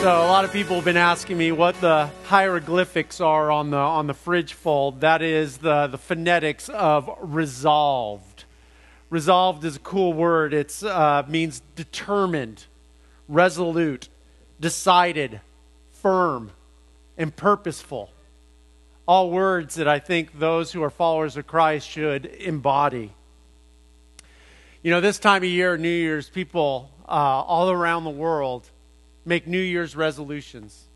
So a lot of people have been asking me what the hieroglyphics are on the on the fridge fold. That is the the phonetics of resolved. Resolved is a cool word. It uh, means determined, resolute, decided, firm, and purposeful. All words that I think those who are followers of Christ should embody. You know, this time of year, New Year's, people uh, all around the world make New Year's resolutions.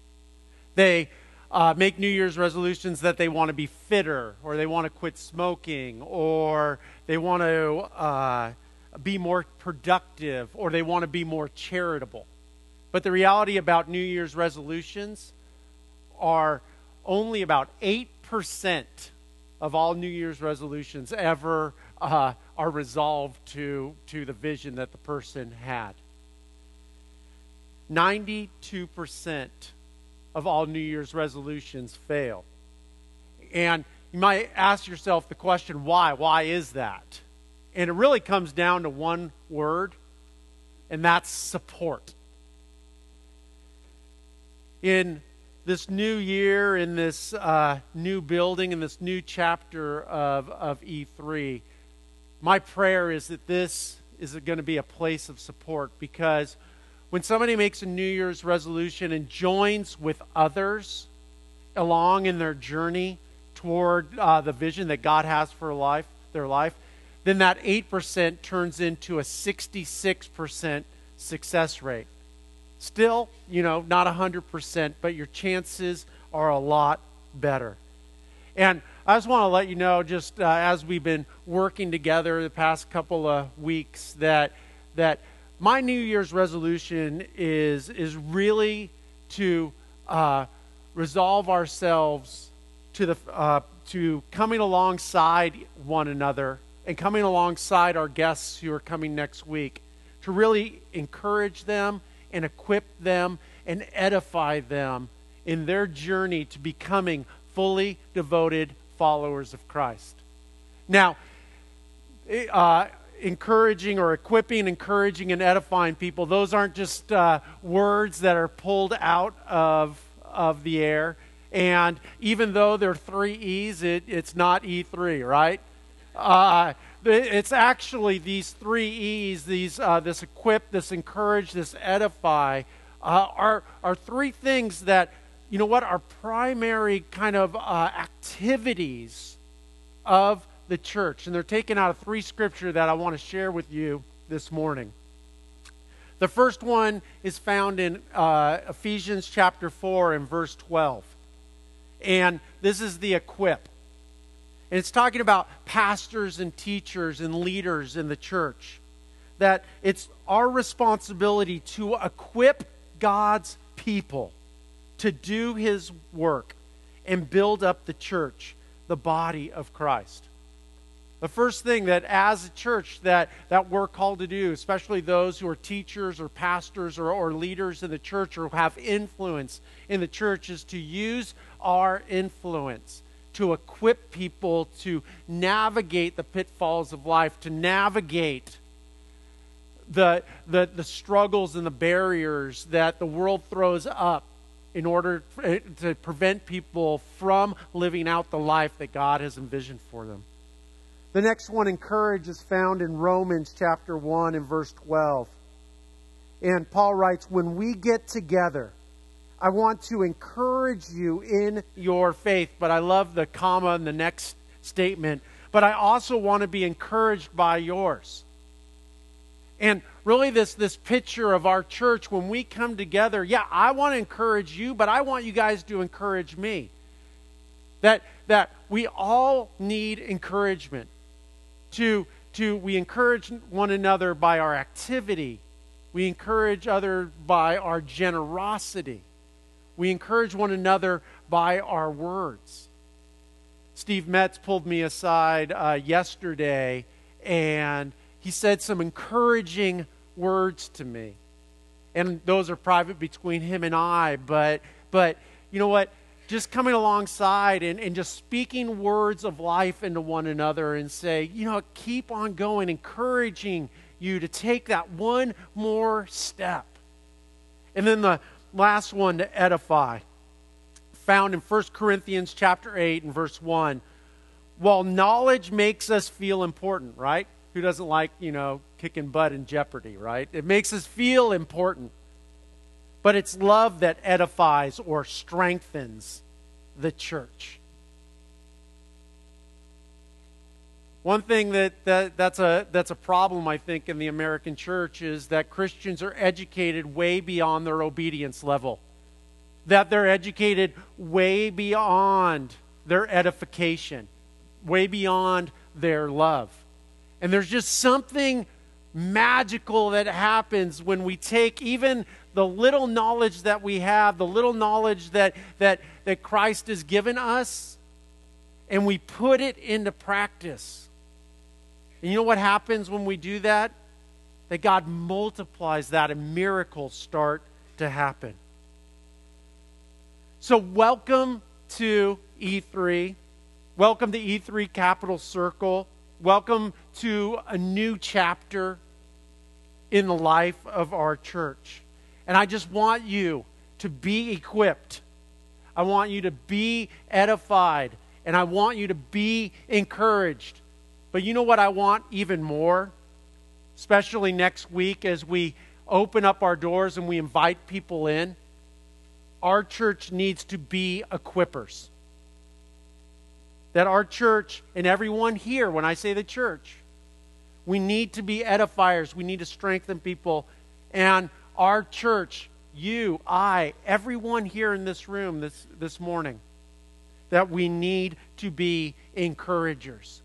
They uh, make New Year's resolutions that they want to be fitter, or they want to quit smoking, or they want to uh, be more productive, or they want to be more charitable. But the reality about New Year's resolutions are only about 8% of all New Year's resolutions ever uh, are resolved to, to the vision that the person had. 92% of all New Year's resolutions fail. And you might ask yourself the question, why? Why is that? And it really comes down to one word, and that's support. In this new year, in this uh, new building, in this new chapter of, of E3, my prayer is that this is going to be a place of support because when somebody makes a New Year's resolution and joins with others along in their journey toward uh, the vision that God has for life, their life, then that 8% turns into a 66% success rate. Still, you know, not 100%, but your chances are a lot better. And I just want to let you know, just uh, as we've been working together the past couple of weeks, that that my New Year's resolution is, is really to uh, resolve ourselves to, the, uh, to coming alongside one another and coming alongside our guests who are coming next week to really encourage them and equip them and edify them in their journey to becoming fully devoted followers of Christ. Now, uh, encouraging or equipping, encouraging, and edifying people, those aren't just uh, words that are pulled out of, of the air. And even though there are three E's, it, it's not E3, right? Uh, it's actually these three E's, these, uh, this equip, this encourage, this edify, uh, are, are three things that, you know what, are primary kind of uh, activities of the church. And they're taken out of three scripture that I want to share with you this morning. The first one is found in uh, Ephesians chapter 4 and verse 12. And this is the equip. And it's talking about pastors and teachers and leaders in the church. That it's our responsibility to equip God's people to do his work and build up the church, the body of Christ. The first thing that as a church that, that we're called to do, especially those who are teachers or pastors or, or leaders in the church or have influence in the church, is to use our influence to equip people to navigate the pitfalls of life, to navigate the, the, the struggles and the barriers that the world throws up in order eh, to prevent people from living out the life that God has envisioned for them. The next one, encourage, is found in Romans chapter 1 and verse 12. And Paul writes, When we get together, I want to encourage you in your faith. But I love the comma in the next statement. But I also want to be encouraged by yours. And really, this, this picture of our church, when we come together, yeah, I want to encourage you, but I want you guys to encourage me. That, that we all need encouragement to, to we encourage one another by our activity. We encourage other by our generosity. We encourage one another by our words. Steve Metz pulled me aside uh, yesterday and he said some encouraging words to me. And those are private between him and I, but but you know what? just coming alongside and, and just speaking words of life into one another and say, you know, keep on going, encouraging you to take that one more step. And then the last one to edify, found in 1 Corinthians chapter 8 and verse 1. While knowledge makes us feel important, right? Who doesn't like, you know, kicking butt in jeopardy, right? It makes us feel important. But it's love that edifies or strengthens the church. One thing that, that, that's, a, that's a problem, I think, in the American church is that Christians are educated way beyond their obedience level. That they're educated way beyond their edification, way beyond their love. And there's just something magical that happens when we take even the little knowledge that we have, the little knowledge that, that, that Christ has given us, and we put it into practice. And you know what happens when we do that? That God multiplies that and miracles start to happen. So, welcome to E3. Welcome to E3 Capital Circle. Welcome to a new chapter in the life of our church. And I just want you to be equipped. I want you to be edified. And I want you to be encouraged but you know what I want even more? Especially next week as we open up our doors and we invite people in. Our church needs to be equippers. That our church and everyone here, when I say the church, we need to be edifiers. We need to strengthen people. And our church, you, I, everyone here in this room this, this morning, that we need to be encouragers.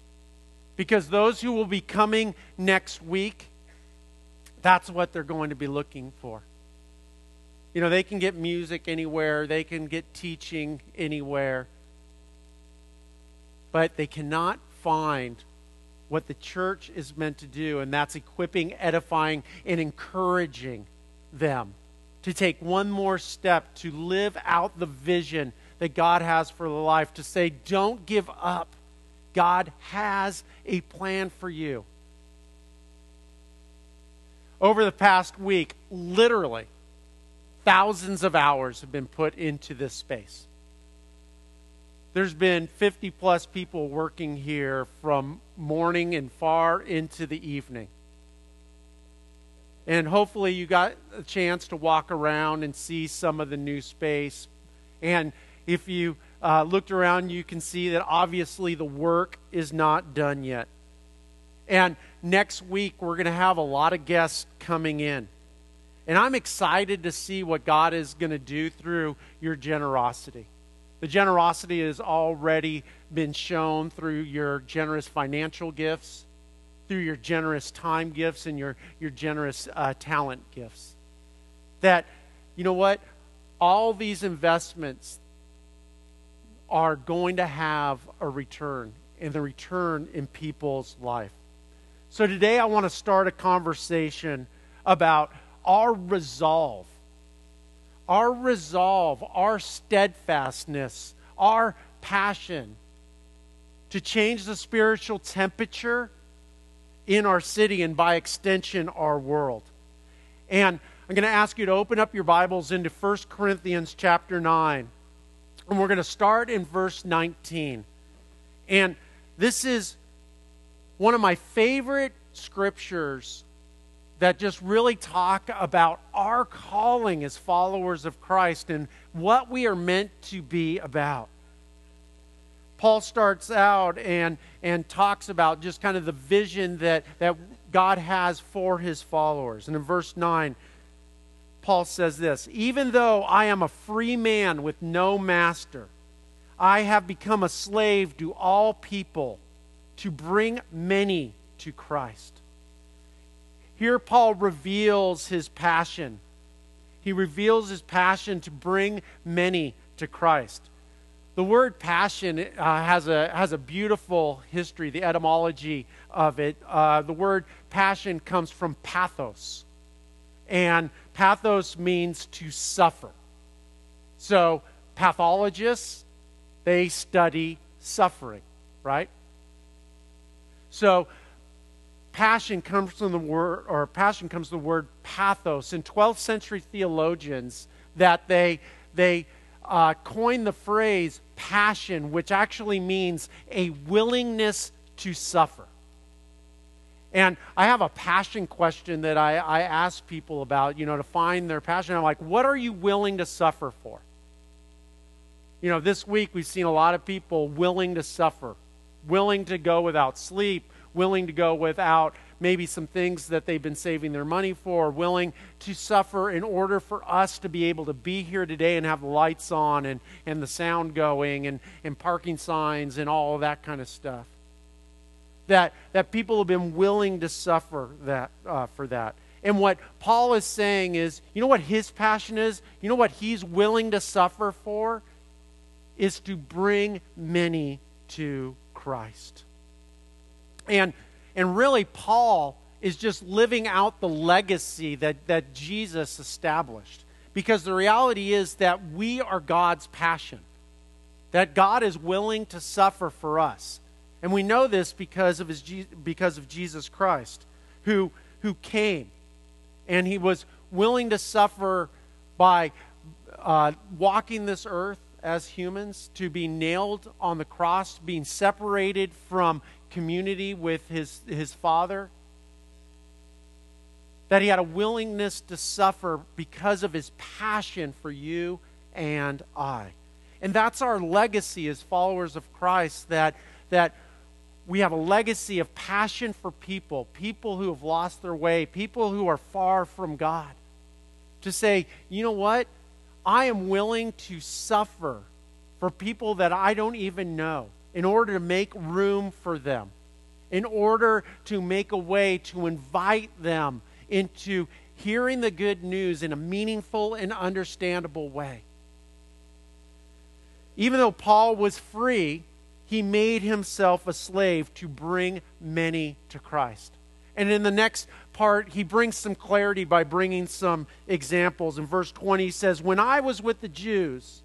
Because those who will be coming next week, that's what they're going to be looking for. You know, they can get music anywhere, they can get teaching anywhere, but they cannot find what the church is meant to do, and that's equipping, edifying, and encouraging them to take one more step to live out the vision that God has for life, to say, don't give up. God has a plan for you. Over the past week, literally, thousands of hours have been put into this space. There's been 50 plus people working here from morning and far into the evening. And hopefully, you got a chance to walk around and see some of the new space. And if you uh, looked around, you can see that obviously the work is not done yet. And next week, we're going to have a lot of guests coming in. And I'm excited to see what God is going to do through your generosity. The generosity has already been shown through your generous financial gifts, through your generous time gifts, and your, your generous uh, talent gifts. That, you know what? All these investments are going to have a return, and the return in people's life. So today I want to start a conversation about our resolve. Our resolve, our steadfastness, our passion to change the spiritual temperature in our city and by extension our world. And I'm going to ask you to open up your Bibles into 1 Corinthians chapter 9. And we're going to start in verse 19. And this is one of my favorite scriptures that just really talk about our calling as followers of Christ and what we are meant to be about. Paul starts out and, and talks about just kind of the vision that, that God has for his followers. And in verse 9, Paul says this Even though I am a free man with no master, I have become a slave to all people to bring many to Christ. Here, Paul reveals his passion. He reveals his passion to bring many to Christ. The word passion uh, has, a, has a beautiful history, the etymology of it. Uh, the word passion comes from pathos. And Pathos means to suffer. So, pathologists, they study suffering, right? So, passion comes from the word, or passion comes from the word pathos. In 12th century theologians, that they, they uh, coined the phrase passion, which actually means a willingness to suffer. And I have a passion question that I, I ask people about, you know, to find their passion. I'm like, what are you willing to suffer for? You know, this week we've seen a lot of people willing to suffer, willing to go without sleep, willing to go without maybe some things that they've been saving their money for, willing to suffer in order for us to be able to be here today and have the lights on and, and the sound going and, and parking signs and all that kind of stuff. That, that people have been willing to suffer that, uh, for that. And what Paul is saying is, you know what his passion is? You know what he's willing to suffer for? Is to bring many to Christ. And and really, Paul is just living out the legacy that, that Jesus established. Because the reality is that we are God's passion, that God is willing to suffer for us. And we know this because of, his, because of Jesus Christ, who, who came and he was willing to suffer by uh, walking this earth as humans, to be nailed on the cross, being separated from community with his, his father. That he had a willingness to suffer because of his passion for you and I. And that's our legacy as followers of Christ that, that we have a legacy of passion for people, people who have lost their way, people who are far from God. To say, you know what? I am willing to suffer for people that I don't even know in order to make room for them, in order to make a way to invite them into hearing the good news in a meaningful and understandable way. Even though Paul was free, he made himself a slave to bring many to Christ. And in the next part, he brings some clarity by bringing some examples. In verse 20, he says, When I was with the Jews,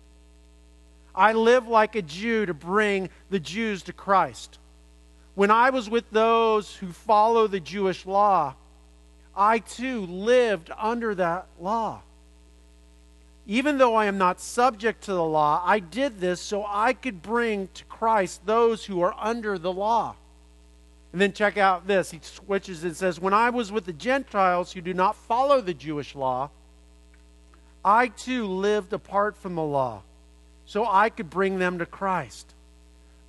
I live like a Jew to bring the Jews to Christ. When I was with those who follow the Jewish law, I too lived under that law. Even though I am not subject to the law, I did this so I could bring to Christ those who are under the law. And then check out this. He switches and says, When I was with the Gentiles who do not follow the Jewish law, I too lived apart from the law so I could bring them to Christ.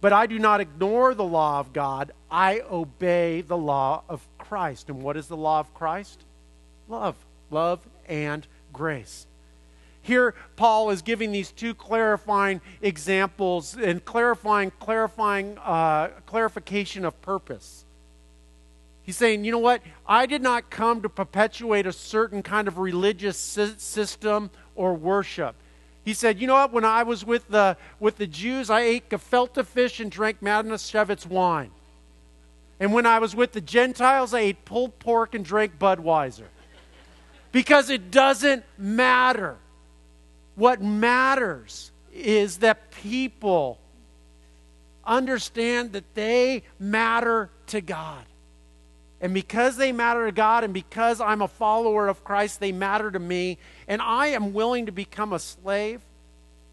But I do not ignore the law of God, I obey the law of Christ. And what is the law of Christ? Love. Love and grace. Here, Paul is giving these two clarifying examples and clarifying, clarifying, uh, clarification of purpose. He's saying, you know what? I did not come to perpetuate a certain kind of religious system or worship. He said, You know what? When I was with the, with the Jews, I ate gefilte fish and drank Manischewitz wine. And when I was with the Gentiles, I ate pulled pork and drank Budweiser. Because it doesn't matter. What matters is that people understand that they matter to God. And because they matter to God and because I'm a follower of Christ, they matter to me. And I am willing to become a slave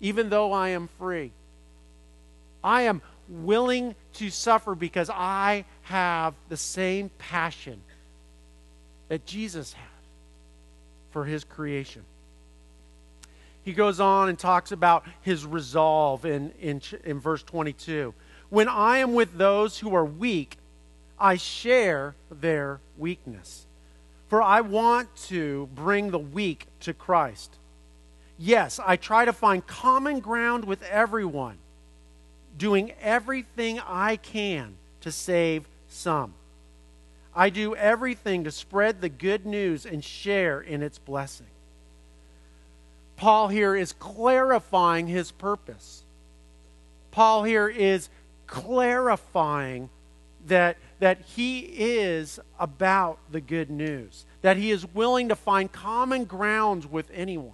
even though I am free. I am willing to suffer because I have the same passion that Jesus had for his creation. He goes on and talks about his resolve in, in, in verse 22. When I am with those who are weak, I share their weakness. For I want to bring the weak to Christ. Yes, I try to find common ground with everyone, doing everything I can to save some. I do everything to spread the good news and share in its blessing. Paul here is clarifying his purpose. Paul here is clarifying that, that he is about the good news, that he is willing to find common grounds with anyone.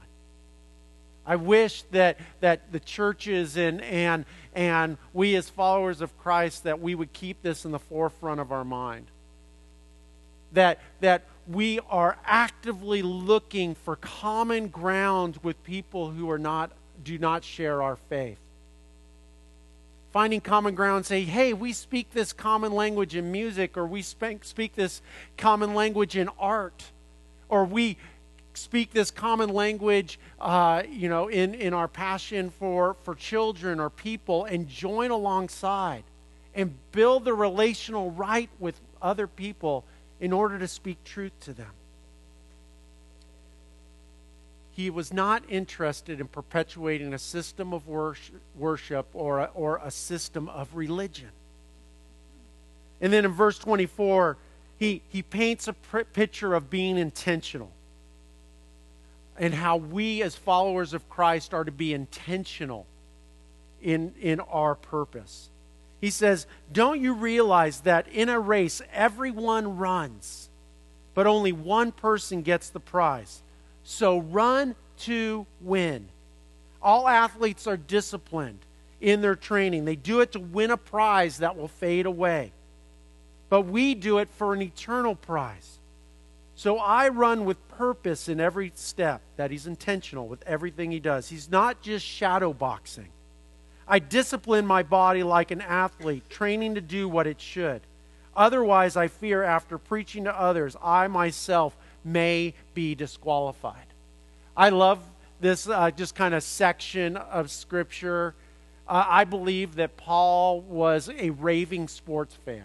I wish that, that the churches and, and, and we as followers of Christ, that we would keep this in the forefront of our mind. that, that we are actively looking for common grounds with people who are not, do not share our faith. Finding common ground, say, hey, we speak this common language in music, or we speak, this common language in art, or we speak this common language, uh, you know, in, in our passion for, for children or people, and join alongside and build the relational right with other people in order to speak truth to them. He was not interested in perpetuating a system of worship or a, or a system of religion. And then in verse 24, he, he paints a picture of being intentional and how we, as followers of Christ, are to be intentional in, in our purpose. He says, Don't you realize that in a race, everyone runs, but only one person gets the prize? So run to win. All athletes are disciplined in their training, they do it to win a prize that will fade away. But we do it for an eternal prize. So I run with purpose in every step, that he's intentional with everything he does. He's not just shadow boxing. I discipline my body like an athlete, training to do what it should. Otherwise, I fear after preaching to others, I myself may be disqualified. I love this uh, just kind of section of Scripture. Uh, I believe that Paul was a raving sports fan,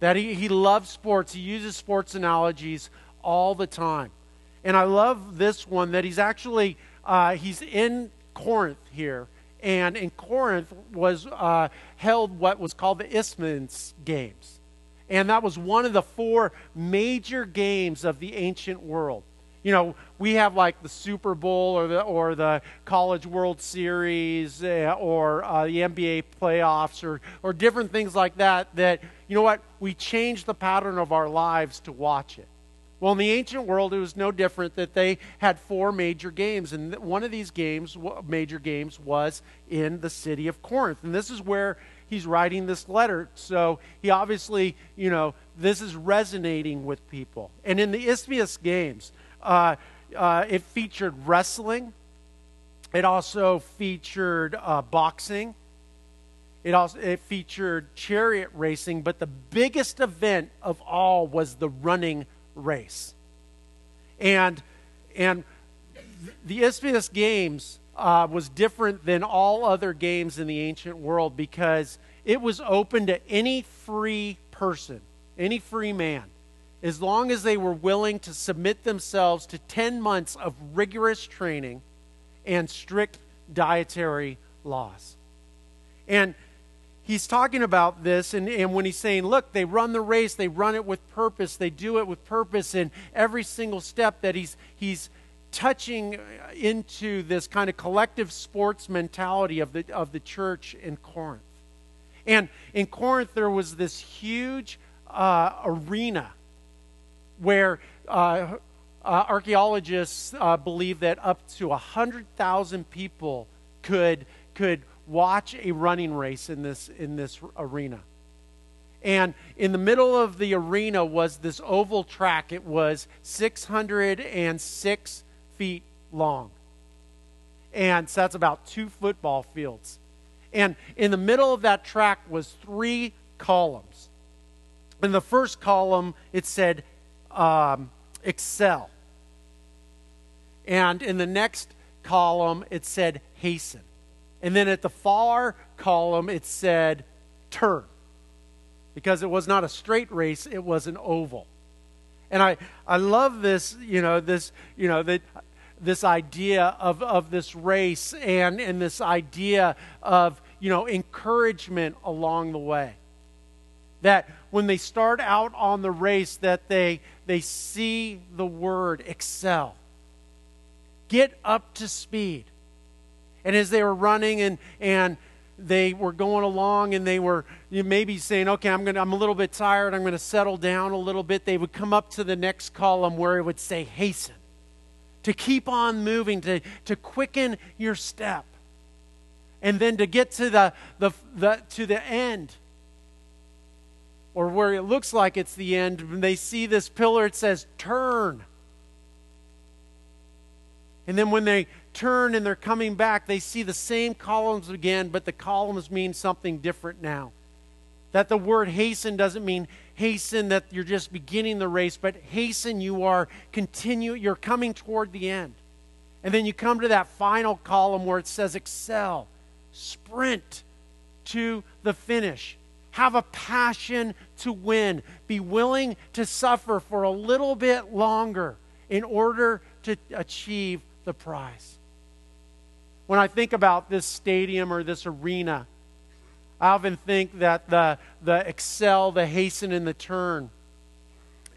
that he, he loved sports. He uses sports analogies all the time. And I love this one that he's actually, uh, he's in Corinth here and in Corinth was uh, held what was called the Isthmus Games. And that was one of the four major games of the ancient world. You know, we have like the Super Bowl or the, or the College World Series uh, or uh, the NBA playoffs or, or different things like that, that, you know what, we change the pattern of our lives to watch it. Well, in the ancient world, it was no different that they had four major games. And one of these games, major games, was in the city of Corinth. And this is where he's writing this letter. So he obviously, you know, this is resonating with people. And in the Isthmus Games, uh, uh, it featured wrestling, it also featured uh, boxing. It also it featured chariot racing, but the biggest event of all was the running race. And, and the Isthmus Games uh, was different than all other games in the ancient world because it was open to any free person, any free man, as long as they were willing to submit themselves to 10 months of rigorous training and strict dietary laws. And he's talking about this, and, and when he's saying, look, they run the race, they run it with purpose, they do it with purpose in every single step that he's, he's touching into this kind of collective sports mentality of the, of the church in Corinth. And in Corinth, there was this huge uh, arena where uh, uh, archaeologists uh, believe that up to 100,000 people could, could watch a running race in this, in this arena. And in the middle of the arena was this oval track. It was 606 feet long. And so that's about two football fields. And in the middle of that track was three columns. In the first column, it said um, Excel. And in the next column, it said Hasten. And then at the far column, it said turn. Because it was not a straight race, it was an oval. And I, I love this, you know, this, you know, that this idea of, of this race and, and this idea of, you know, encouragement along the way. That when they start out on the race, that they, they see the word excel. Get up to speed. And as they were running and, and they were going along and they were maybe saying, okay, I'm, gonna, I'm a little bit tired, I'm going to settle down a little bit, they would come up to the next column where it would say, hasten. To keep on moving, to, to quicken your step. And then to get to the, the, the, to the end or where it looks like it's the end, when they see this pillar, it says, Turn. And then when they turn and they're coming back, they see the same columns again, but the columns mean something different now. That the word hasten doesn't mean hasten that you're just beginning the race, but hasten you are continue you're coming toward the end. And then you come to that final column where it says excel, sprint to the finish. Have a passion to win. Be willing to suffer for a little bit longer in order to achieve the prize. When I think about this stadium or this arena, I often think that the, the excel, the hasten, and the turn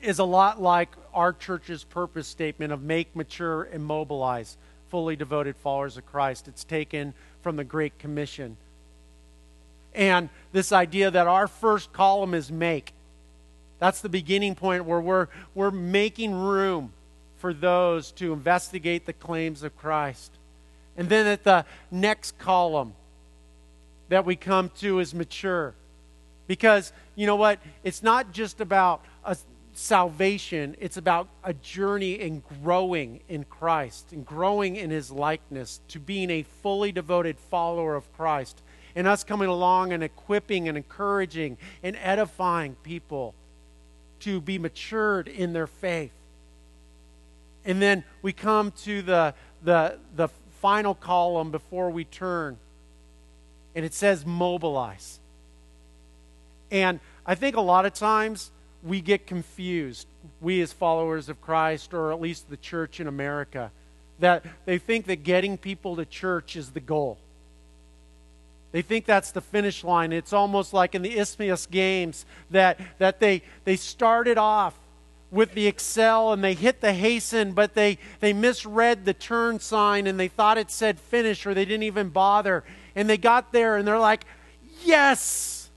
is a lot like our church's purpose statement of make, mature, and mobilize fully devoted followers of Christ. It's taken from the Great Commission. And this idea that our first column is make. That's the beginning point where we're, we're making room for those to investigate the claims of Christ. And then at the next column that we come to is mature. Because, you know what? It's not just about a salvation, it's about a journey in growing in Christ and growing in his likeness to being a fully devoted follower of Christ. And us coming along and equipping and encouraging and edifying people to be matured in their faith. And then we come to the, the, the final column before we turn, and it says mobilize. And I think a lot of times we get confused, we as followers of Christ, or at least the church in America, that they think that getting people to church is the goal. They think that's the finish line. It's almost like in the Isthmus Games that, that they, they started off with the excel and they hit the hasten, but they, they misread the turn sign and they thought it said finish or they didn't even bother. And they got there and they're like, yes!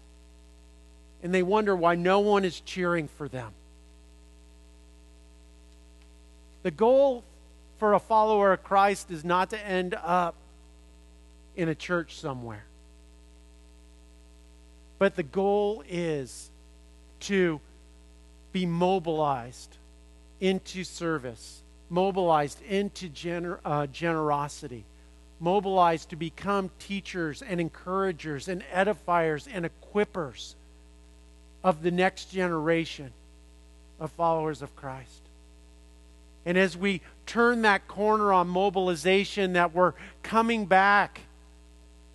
And they wonder why no one is cheering for them. The goal for a follower of Christ is not to end up in a church somewhere. But the goal is to be mobilized into service, mobilized into gener- uh, generosity, mobilized to become teachers and encouragers and edifiers and equippers of the next generation of followers of Christ. And as we turn that corner on mobilization, that we're coming back,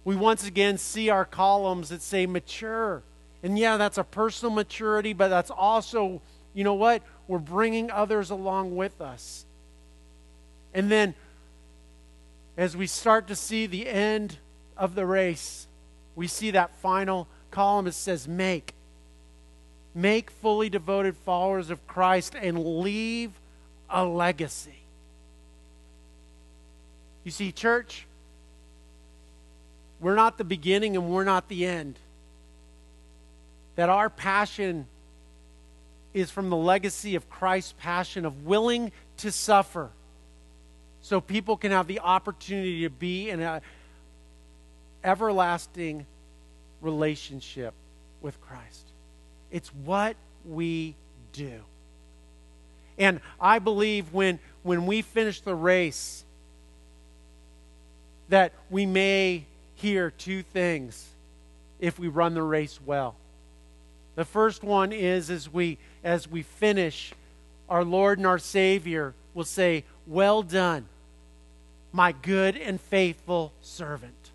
we once again see our columns that say mature and yeah, that's a personal maturity, but that's also, you know what? We're bringing others along with us. And then, as we start to see the end of the race, we see that final column. It says, Make. Make fully devoted followers of Christ and leave a legacy. You see, church, we're not the beginning and we're not the end that our passion is from the legacy of Christ's passion of willing to suffer so people can have the opportunity to be in an everlasting relationship with Christ. It's what we do. And I believe when, when we finish the race, that we may hear two things if we run the race well. The first one is as we as we finish, our Lord and our Savior will say, "Well done, my good and faithful servant."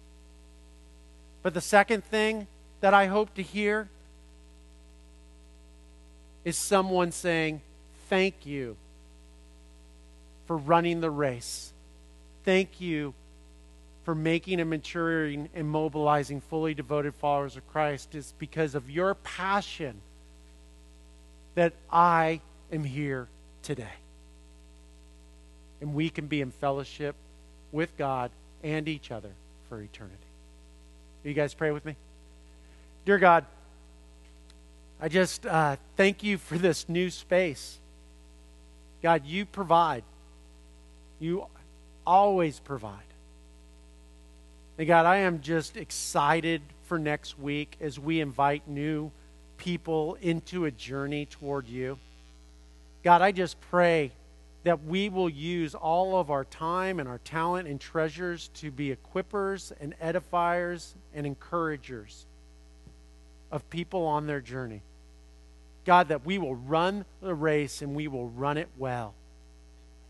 But the second thing that I hope to hear is someone saying, "Thank you for running the race. Thank you for making and maturing and mobilizing fully devoted followers of Christ is because of your passion that I am here today. And we can be in fellowship with God and each other for eternity. Will you guys pray with me? Dear God, I just uh, thank you for this new space. God, you provide. You always provide. And God, I am just excited for next week as we invite new people into a journey toward you. God, I just pray that we will use all of our time and our talent and treasures to be equippers and edifiers and encouragers of people on their journey. God, that we will run the race and we will run it well.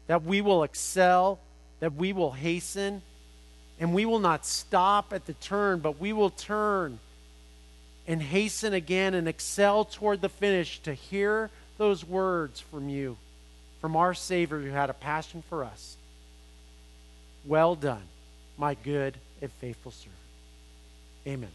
That we will excel, that we will hasten, and we will not stop at the turn, but we will turn and hasten again and excel toward the finish to hear those words from you, from our Savior who had a passion for us. Well done, my good and faithful servant. Amen.